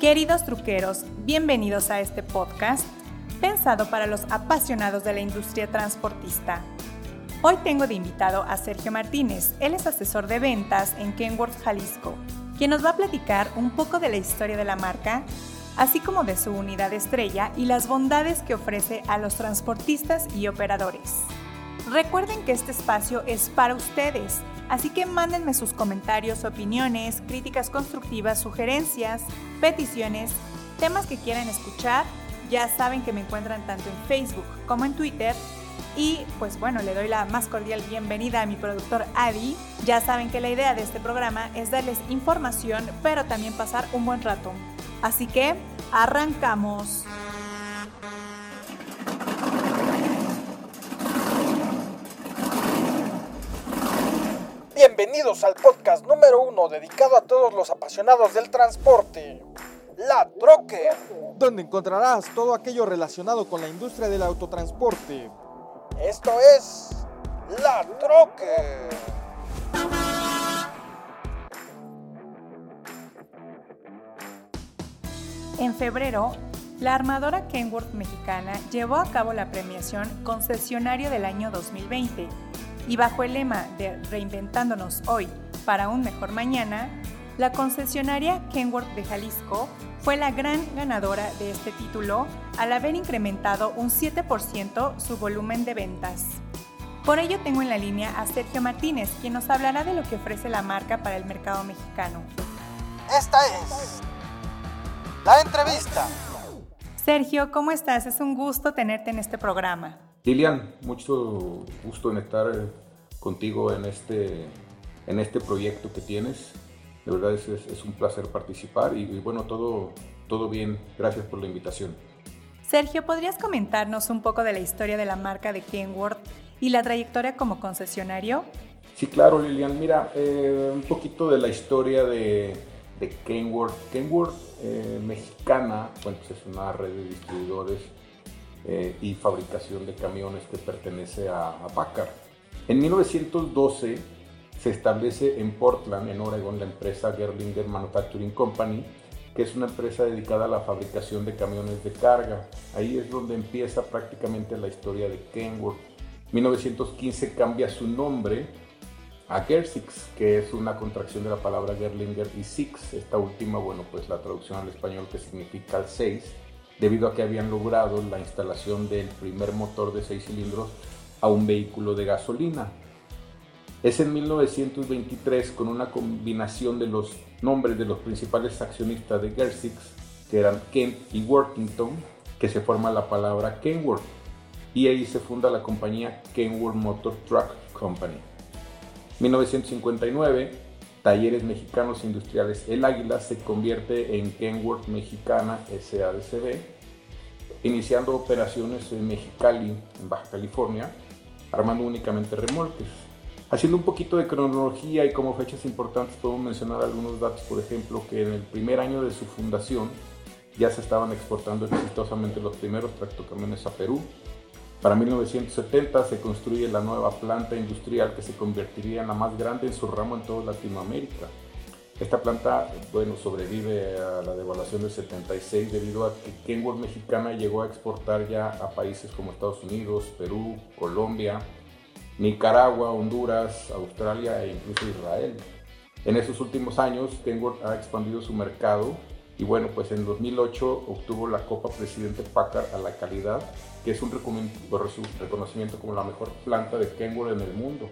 Queridos truqueros, bienvenidos a este podcast pensado para los apasionados de la industria transportista. Hoy tengo de invitado a Sergio Martínez, él es asesor de ventas en Kenworth, Jalisco, quien nos va a platicar un poco de la historia de la marca, así como de su unidad estrella y las bondades que ofrece a los transportistas y operadores. Recuerden que este espacio es para ustedes, así que mándenme sus comentarios, opiniones, críticas constructivas, sugerencias, peticiones, temas que quieran escuchar. Ya saben que me encuentran tanto en Facebook como en Twitter. Y pues bueno, le doy la más cordial bienvenida a mi productor Adi. Ya saben que la idea de este programa es darles información, pero también pasar un buen rato. Así que, arrancamos. Bienvenidos al podcast número uno dedicado a todos los apasionados del transporte, La Troque, donde encontrarás todo aquello relacionado con la industria del autotransporte. Esto es La Troque. En febrero, la armadora Kenworth mexicana llevó a cabo la premiación Concesionario del año 2020 y bajo el lema de Reinventándonos hoy para un mejor mañana, la concesionaria Kenworth de Jalisco fue la gran ganadora de este título al haber incrementado un 7% su volumen de ventas. Por ello tengo en la línea a Sergio Martínez, quien nos hablará de lo que ofrece la marca para el mercado mexicano. Esta es la entrevista. Sergio, ¿cómo estás? Es un gusto tenerte en este programa. Lilian, mucho gusto en estar contigo en este, en este proyecto que tienes. De verdad es, es un placer participar y, y, bueno, todo, todo bien. Gracias por la invitación. Sergio, ¿podrías comentarnos un poco de la historia de la marca de Kenworth y la trayectoria como concesionario? Sí, claro, Lilian. Mira, eh, un poquito de la historia de, de Kenworth. Kenworth eh, mexicana, bueno, pues es una red de distribuidores eh, y fabricación de camiones que pertenece a, a. En 1912 se establece en Portland, en Oregon, la empresa Gerlinger Manufacturing Company, que es una empresa dedicada a la fabricación de camiones de carga. Ahí es donde empieza prácticamente la historia de Kenworth. 1915 cambia su nombre a Gersix, que es una contracción de la palabra Gerlinger y Six. Esta última, bueno, pues la traducción al español que significa el 6, debido a que habían logrado la instalación del primer motor de 6 cilindros a un vehículo de gasolina. Es en 1923 con una combinación de los nombres de los principales accionistas de Gersix, que eran Kent y Worthington, que se forma la palabra Kenworth. Y ahí se funda la compañía Kenworth Motor Truck Company. 1959, Talleres Mexicanos Industriales El Águila se convierte en Kenworth Mexicana SADCB, iniciando operaciones en Mexicali, en Baja California, armando únicamente remolques. Haciendo un poquito de cronología y como fechas importantes puedo mencionar algunos datos, por ejemplo, que en el primer año de su fundación ya se estaban exportando exitosamente los primeros tractocamiones a Perú. Para 1970 se construye la nueva planta industrial que se convertiría en la más grande en su ramo en toda Latinoamérica. Esta planta, bueno, sobrevive a la devaluación del 76 debido a que Kenworth mexicana llegó a exportar ya a países como Estados Unidos, Perú, Colombia, Nicaragua, Honduras, Australia e incluso Israel. En esos últimos años, Kenworth ha expandido su mercado y bueno, pues en 2008 obtuvo la Copa Presidente Packard a la calidad, que es un reconocimiento como la mejor planta de Kenworth en el mundo.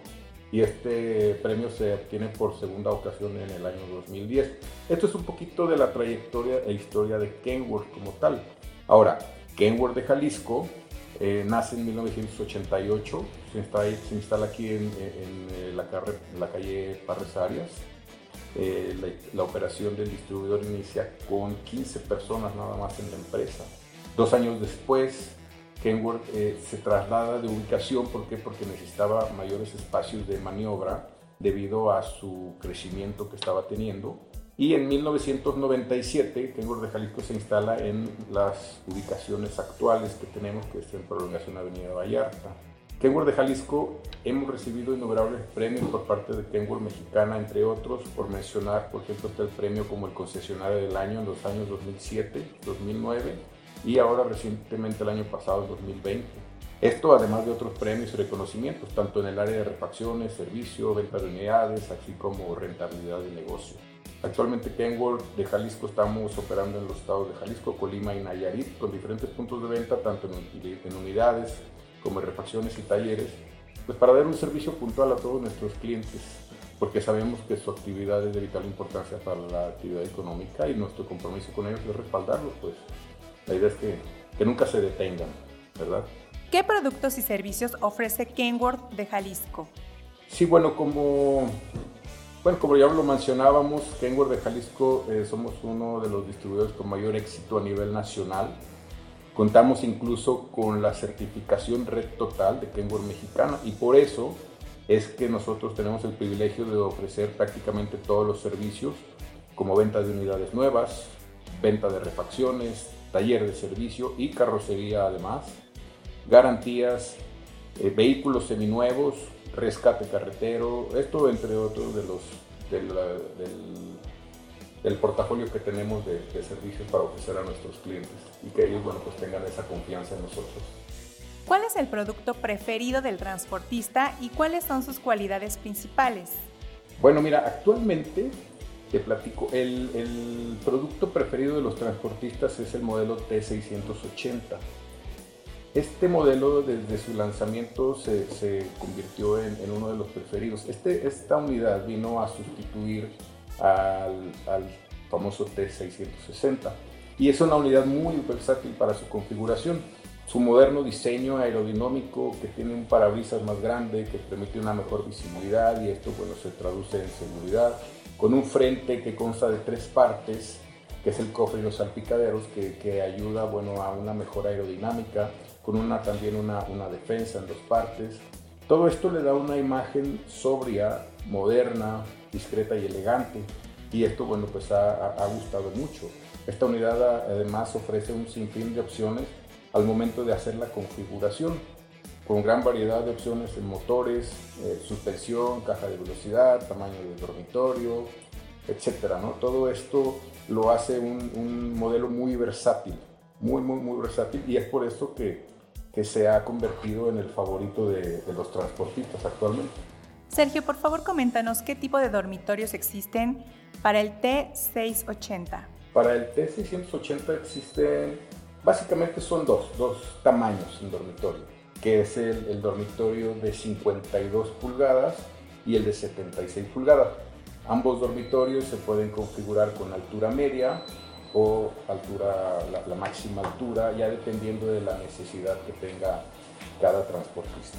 Y este premio se obtiene por segunda ocasión en el año 2010. Esto es un poquito de la trayectoria e historia de Kenworth como tal. Ahora, Kenworth de Jalisco eh, nace en 1988, se instala, se instala aquí en, en, en, la, en, la, calle Parres Arias. Eh, la, la, operación del distribuidor inicia con 15 personas nada más en la empresa. Dos años después, Kenworth eh, se traslada de ubicación, ¿por qué? Porque necesitaba mayores espacios de maniobra debido a su crecimiento que estaba teniendo. Y en 1997, Kenworth de Jalisco se instala en las ubicaciones actuales que tenemos, que es en Prolongación Avenida Vallarta. Kenworth de Jalisco hemos recibido innumerables premios por parte de Kenworth Mexicana, entre otros, por mencionar, por ejemplo, el premio como el concesionario del año en los años 2007, 2009 y ahora recientemente el año pasado, 2020. Esto además de otros premios y reconocimientos, tanto en el área de refacciones, servicio, venta de unidades, así como rentabilidad de negocio. Actualmente Kenworth de Jalisco estamos operando en los estados de Jalisco, Colima y Nayarit con diferentes puntos de venta, tanto en unidades como refacciones y talleres, pues para dar un servicio puntual a todos nuestros clientes, porque sabemos que su actividad es de vital importancia para la actividad económica y nuestro compromiso con ellos es respaldarlos, pues la idea es que, que nunca se detengan, ¿verdad? ¿Qué productos y servicios ofrece Kenworth de Jalisco? Sí, bueno, como bueno, como ya lo mencionábamos, Kenworth de Jalisco eh, somos uno de los distribuidores con mayor éxito a nivel nacional. Contamos incluso con la certificación Red Total de Kenworth Mexicana y por eso es que nosotros tenemos el privilegio de ofrecer prácticamente todos los servicios como venta de unidades nuevas, venta de refacciones, taller de servicio y carrocería además, garantías, eh, vehículos seminuevos, rescate carretero, esto entre otros de los del, portafolio que tenemos de, servicios para ofrecer a nuestros clientes y que ellos bueno, pues tengan esa confianza en nosotros. ¿Cuál es el producto preferido del transportista y cuáles son sus cualidades principales? Bueno, mira, actualmente te platico, el, el producto preferido de los transportistas es el modelo T680 este modelo desde su lanzamiento se, convirtió en, uno de los preferidos. Este, esta unidad vino a sustituir al, famoso T660 y es una unidad muy versátil para su configuración. Su moderno diseño aerodinámico que tiene un parabrisas más grande que permite una mejor visibilidad y esto bueno, se traduce en seguridad, con un frente que consta de tres partes que es el cofre y los salpicaderos, que, que ayuda bueno, a una mejor aerodinámica, con una, también una, una defensa en dos partes. Todo esto le da una imagen sobria, moderna, discreta y elegante. Y esto, bueno, pues ha, ha, gustado mucho. Esta unidad además ofrece un sinfín de opciones al momento de hacer la configuración, con gran variedad de opciones en motores, eh, suspensión, caja de velocidad, tamaño del dormitorio, etcétera, ¿no? Todo esto lo hace un, modelo muy versátil, muy, muy, muy versátil y es por eso que que se ha convertido en el favorito de, los transportistas actualmente. Sergio, por favor, coméntanos qué tipo de dormitorios existen para el T680. Para el T680 existen, básicamente son dos, dos tamaños en dormitorio, que es el, dormitorio de 52 pulgadas y el de 76 pulgadas. Ambos dormitorios se pueden configurar con altura media o altura, la, máxima altura, ya dependiendo de la necesidad que tenga cada transportista.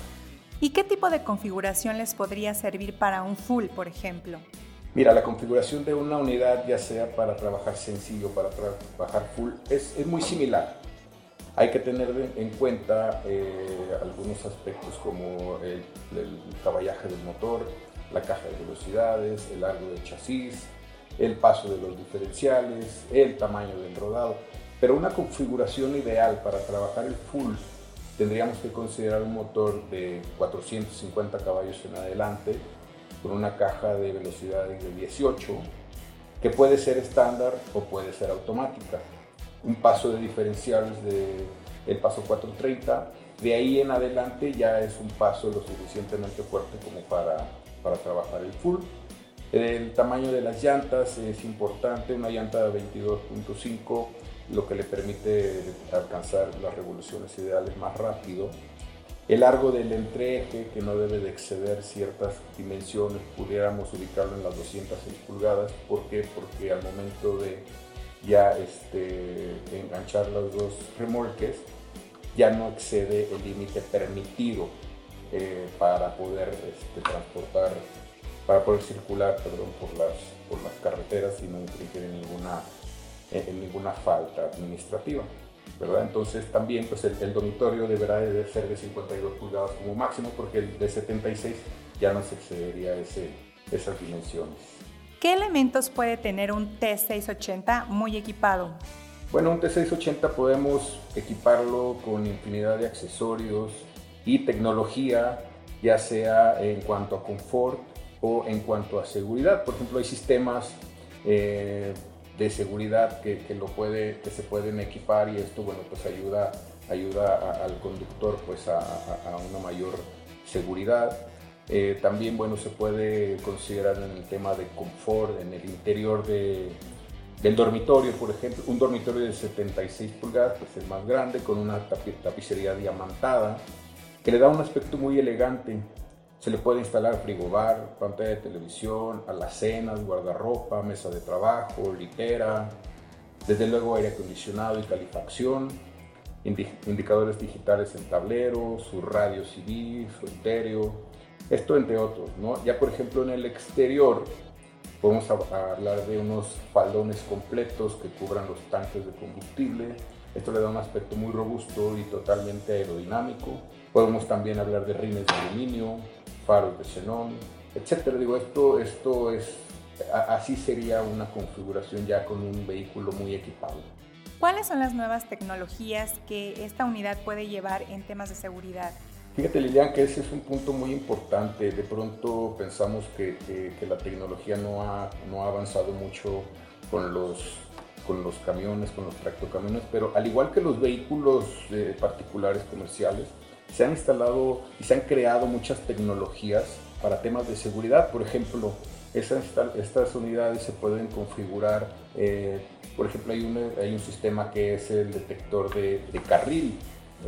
¿Y qué tipo de configuración les podría servir para un full, por ejemplo? Mira, la configuración de una unidad, ya sea para trabajar sencillo, para trabajar full, es, es muy similar. Hay que tener en cuenta eh, algunos aspectos como el, el caballaje del motor, la caja de velocidades, el largo del chasis, el paso de los diferenciales, el tamaño del rodado. Pero una configuración ideal para trabajar el full tendríamos que considerar un motor de 450 caballos en adelante con una caja de velocidades de 18 que puede ser estándar o puede ser automática. Un paso de diferenciales de el paso 430, de ahí en adelante ya es un paso lo suficientemente fuerte como para, para trabajar el full. El tamaño de las llantas es importante, una llanta de 22.5 lo que le permite alcanzar las revoluciones ideales más rápido. El largo del entreje que no debe de exceder ciertas dimensiones, pudiéramos ubicarlo en las 206 pulgadas. ¿Por qué? Porque al momento de ya este, enganchar los dos remolques, ya no excede el límite permitido eh, para poder este, transportar para poder circular perdón, por, las, por las carreteras y no infringir ninguna, en, ninguna falta administrativa. ¿verdad? Entonces también pues el, dormitorio deberá de ser de 52 pulgadas como máximo porque el de 76 ya no se excedería ese, esas dimensiones. ¿Qué elementos puede tener un T680 muy equipado? Bueno, un T680 podemos equiparlo con infinidad de accesorios, y tecnología, ya sea en cuanto a confort o en cuanto a seguridad. Por ejemplo, hay sistemas eh, de seguridad que, que, lo puede, que se pueden equipar y esto bueno, pues ayuda, ayuda al conductor pues a, a, una mayor seguridad. Eh, también bueno, se puede considerar en el tema de confort en el interior de, del dormitorio, por ejemplo, un dormitorio de 76 pulgadas, que es el más grande, con una tapicería diamantada, que le da un aspecto muy elegante. Se le puede instalar frigobar, pantalla de televisión, alacenas, guardarropa, mesa de trabajo, litera, desde luego aire acondicionado y calefacción, indicadores digitales en tablero, su radio CD, su estéreo, esto entre otros. ¿no? Ya por ejemplo en el exterior podemos hablar de unos faldones completos que cubran los tanques de combustible. Esto le da un aspecto muy robusto y totalmente aerodinámico. Podemos también hablar de rines de aluminio, faros de xenón, etcétera. Digo, esto, esto es, así sería una configuración ya con un vehículo muy equipado. ¿Cuáles son las nuevas tecnologías que esta unidad puede llevar en temas de seguridad? Fíjate Lilian que ese es un punto muy importante. De pronto pensamos que, que, la tecnología no ha, no ha avanzado mucho con los, con los camiones, con los tractocamiones, pero al igual que los vehículos eh, particulares comerciales, se han instalado y se han creado muchas tecnologías para temas de seguridad. Por ejemplo, estas unidades se pueden configurar, eh, por ejemplo, hay un, hay un sistema que es el detector de, de carril.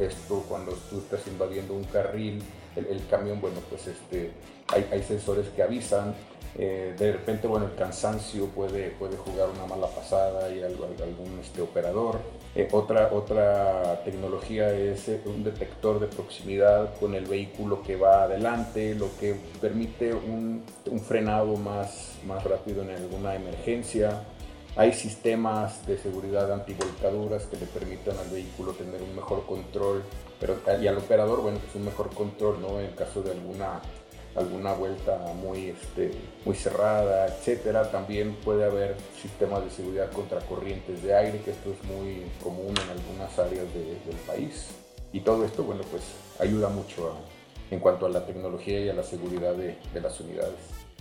Esto cuando tú estás invadiendo un carril, el, el camión, bueno, pues este, hay, hay sensores que avisan eh, de repente, bueno, el cansancio puede, puede jugar una mala pasada y algún este, operador. Eh, otra, otra tecnología es eh, un detector de proximidad con el vehículo que va adelante, lo que permite un, un frenado más, más rápido en alguna emergencia. Hay sistemas de seguridad antivolcaduras que le permitan al vehículo tener un mejor control, pero, y al operador, bueno, pues un mejor control, ¿no? En caso de alguna alguna vuelta muy, este, muy cerrada, etcétera. También puede haber sistemas de seguridad contra corrientes de aire, que esto es muy común en algunas áreas del país. Y todo esto, bueno, pues ayuda mucho en cuanto a la tecnología y a la seguridad de, de, las unidades.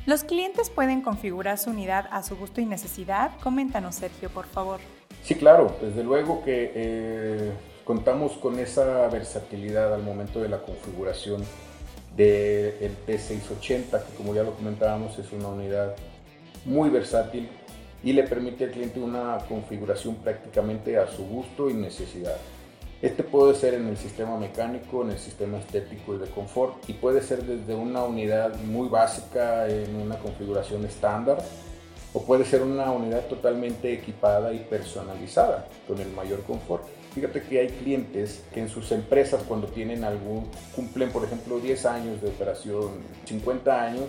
¿Los clientes pueden configurar su unidad a su gusto y necesidad? Coméntanos, Sergio, por favor. Sí, claro, desde luego que eh, contamos con esa versatilidad al momento de la configuración del T680, que como ya lo comentábamos es una unidad muy versátil y le permite al cliente una configuración prácticamente a su gusto y necesidad. Este puede ser en el sistema mecánico, en el sistema estético y de confort y puede ser desde una unidad muy básica en una configuración estándar o puede ser una unidad totalmente equipada y personalizada con el mayor confort. Fíjate que hay clientes que en sus empresas cuando tienen algún, cumplen por ejemplo 10 años de operación, 50 años,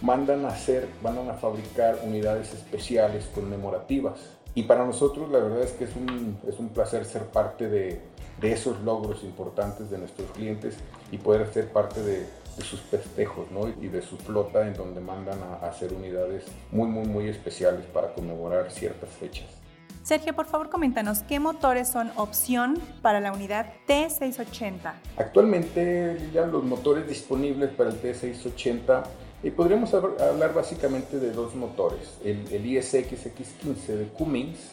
mandan a hacer, mandan a fabricar unidades especiales conmemorativas. Y para nosotros la verdad es que es un, es un placer ser parte de, esos logros importantes de nuestros clientes y poder ser parte de, de sus festejos ¿no? y de su flota en donde mandan a, a hacer unidades muy, muy, muy especiales para conmemorar ciertas fechas. Sergio, por favor, coméntanos qué motores son opción para la unidad T680. Actualmente, ya los motores disponibles para el T680 y eh, podríamos hablar básicamente de dos motores, el, el ISX-X15 de Cummins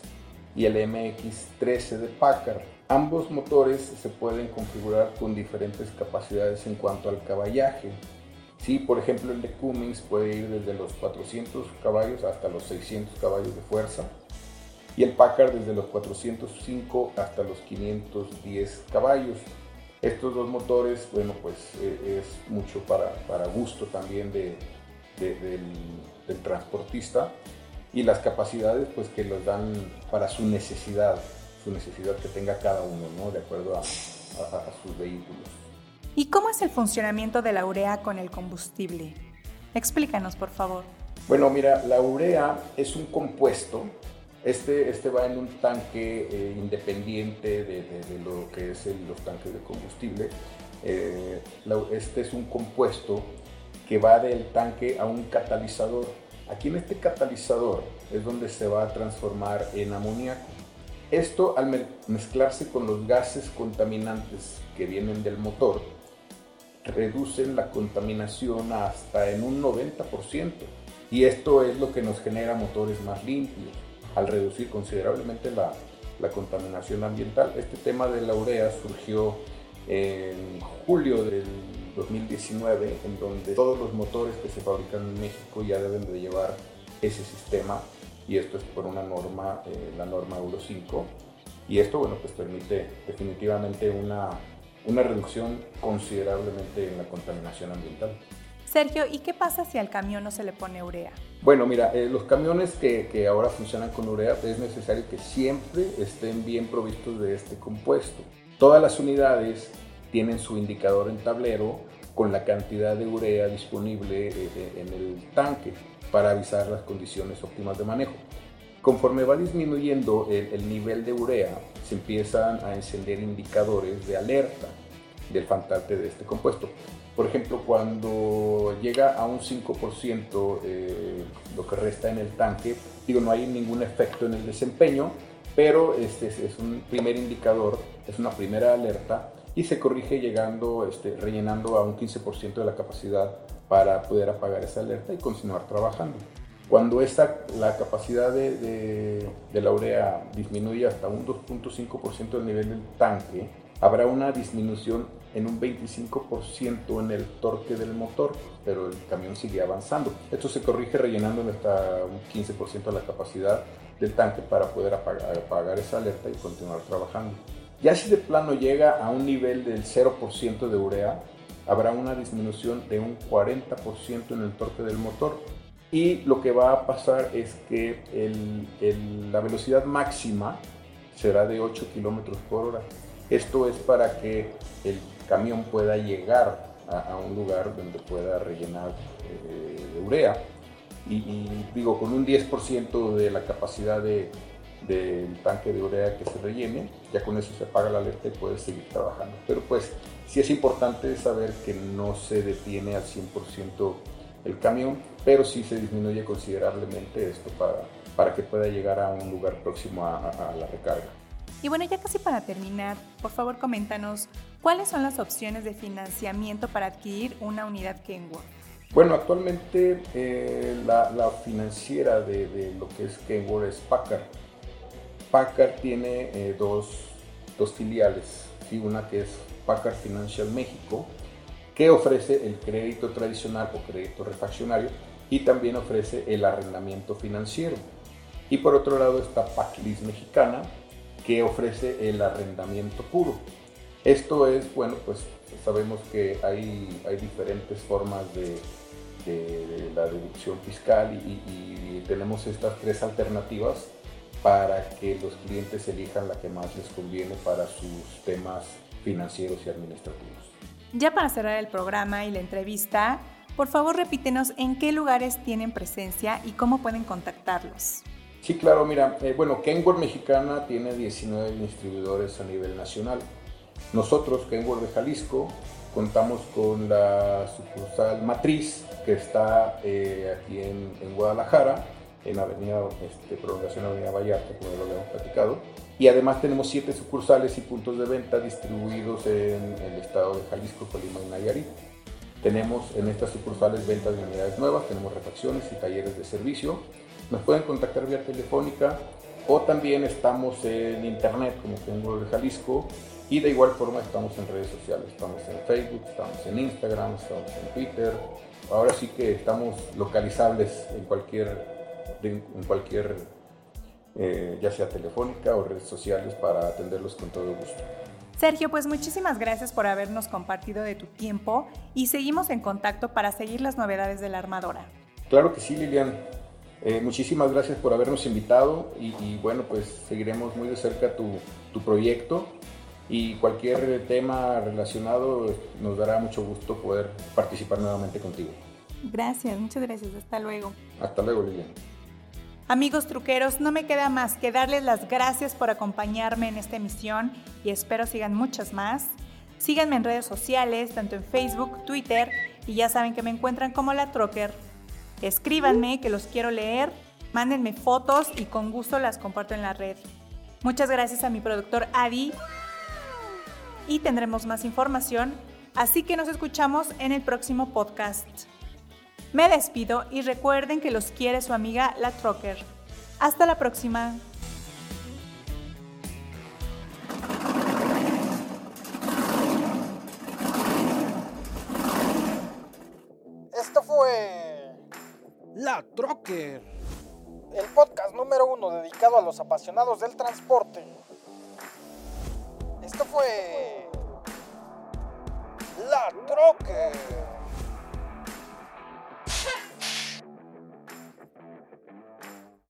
y el MX-13 de Packard. Ambos motores se pueden configurar con diferentes capacidades en cuanto al caballaje. Sí, por ejemplo, el de Cummins puede ir desde los 400 caballos hasta los 600 caballos de fuerza y el Packard desde los 405 hasta los 510 caballos. Estos dos motores, bueno, pues eh, es mucho para, para gusto también de, del, del, transportista y las capacidades pues que los dan para su necesidad, su necesidad que tenga cada uno, ¿no? De acuerdo a, a, a sus vehículos. ¿Y cómo es el funcionamiento de la urea con el combustible? Explícanos, por favor. Bueno, mira, la urea es un compuesto este, este va en un tanque eh, independiente de, de, de, lo que es el, los tanques de combustible. Eh, la, este es un compuesto que va del tanque a un catalizador. Aquí en este catalizador es donde se va a transformar en amoníaco. Esto al mezclarse con los gases contaminantes que vienen del motor, reducen la contaminación hasta en un 90%. Y esto es lo que nos genera motores más limpios, al reducir considerablemente la, la contaminación ambiental. Este tema de la urea surgió en julio del 2019, en donde todos los motores que se fabrican en México ya deben de llevar ese sistema y esto es por una norma, eh, la norma Euro 5 y esto bueno pues permite definitivamente una, una reducción considerablemente en la contaminación ambiental. Sergio, ¿y qué pasa si al camión no se le pone urea? Bueno, mira, eh, los camiones que, que, ahora funcionan con urea es necesario que siempre estén bien provistos de este compuesto. Todas las unidades tienen su indicador en tablero con la cantidad de urea disponible eh, eh, en el tanque para avisar las condiciones óptimas de manejo. Conforme va disminuyendo el, nivel de urea, se empiezan a encender indicadores de alerta del faltante de este compuesto. Por ejemplo, cuando llega a un 5% eh, lo que resta en el tanque, digo, no hay ningún efecto en el desempeño, pero este es un primer indicador, es una primera alerta y se corrige llegando, este, rellenando a un 15% de la capacidad para poder apagar esa alerta y continuar trabajando. Cuando esta, la capacidad de, de, la urea disminuye hasta un 2.5% del nivel del tanque, habrá una disminución en un 25% en el torque del motor, pero el camión sigue avanzando. Esto se corrige rellenando hasta un 15% de la capacidad del tanque para poder apagar, apagar esa alerta y continuar trabajando. Ya si de plano llega a un nivel del 0% de urea, habrá una disminución de un 40% en el torque del motor. Y lo que va a pasar es que la velocidad máxima será de 8 km por hora. Esto es para que el camión pueda llegar a, un lugar donde pueda rellenar eh, de urea. Y, digo, con un 10% de la capacidad de, del tanque de urea que se rellene, ya con eso se apaga la alerta y puedes seguir trabajando. Pero pues sí es importante saber que no se detiene al 100% el camión, pero sí se disminuye considerablemente esto para, para que pueda llegar a un lugar próximo a la recarga. Y bueno, ya casi para terminar, por favor coméntanos cuáles son las opciones de financiamiento para adquirir una unidad Kenworth. Bueno, actualmente eh, la, la, financiera de, de, lo que es Kenworth es Packard. Packard tiene eh, dos, dos, filiales, y una que es Packard Financial México, que ofrece el crédito tradicional o crédito refaccionario y también ofrece el arrendamiento financiero. Y por otro lado está Paclis Mexicana, que ofrece el arrendamiento puro. Esto es, bueno, pues sabemos que hay, hay diferentes formas de, de, la deducción fiscal y, y tenemos estas tres alternativas para que los clientes elijan la que más les conviene para sus temas financieros y administrativos. Ya para cerrar el programa y la entrevista, por favor repítenos en qué lugares tienen presencia y cómo pueden contactarlos. Sí, claro, mira, eh, bueno, Kenworth Mexicana tiene 19 distribuidores a nivel nacional. Nosotros, Kenworth de Jalisco, contamos con la sucursal matriz que está eh, aquí en, en Guadalajara en Avenida este, Prolongación Avenida Vallarta, como lo habíamos platicado. Y además tenemos siete sucursales y puntos de venta distribuidos en el estado de Jalisco, Colima y Nayarit. Tenemos en estas sucursales ventas de unidades nuevas, tenemos refacciones y talleres de servicio. Nos pueden contactar vía telefónica o también estamos en internet como tengo de Jalisco y de igual forma estamos en redes sociales, estamos en Facebook, estamos en Instagram, estamos en Twitter. Ahora sí que estamos localizables en cualquier en cualquier, eh, ya sea telefónica o redes sociales, para atenderlos con todo gusto. Sergio, pues muchísimas gracias por habernos compartido de tu tiempo y seguimos en contacto para seguir las novedades de la armadora. Claro que sí, Lilian. Eh, muchísimas gracias por habernos invitado y, bueno, pues seguiremos muy de cerca tu, tu proyecto y cualquier tema relacionado nos dará mucho gusto poder participar nuevamente contigo. Gracias, muchas gracias. Hasta luego. Hasta luego, Lilian. Amigos truqueros, no me queda más que darles las gracias por acompañarme en esta emisión y espero sigan muchas más. Síganme en redes sociales, tanto en Facebook, Twitter y ya saben que me encuentran como la Trocker. Escríbanme que los quiero leer, mándenme fotos y con gusto las comparto en la red. Muchas gracias a mi productor Adi y tendremos más información Así que nos escuchamos en el próximo podcast. Me despido y recuerden que los quiere su amiga La Trocker. Hasta la próxima. Esto fue La Trocker. el podcast número uno dedicado a los apasionados del transporte. Esto fue La Trocker.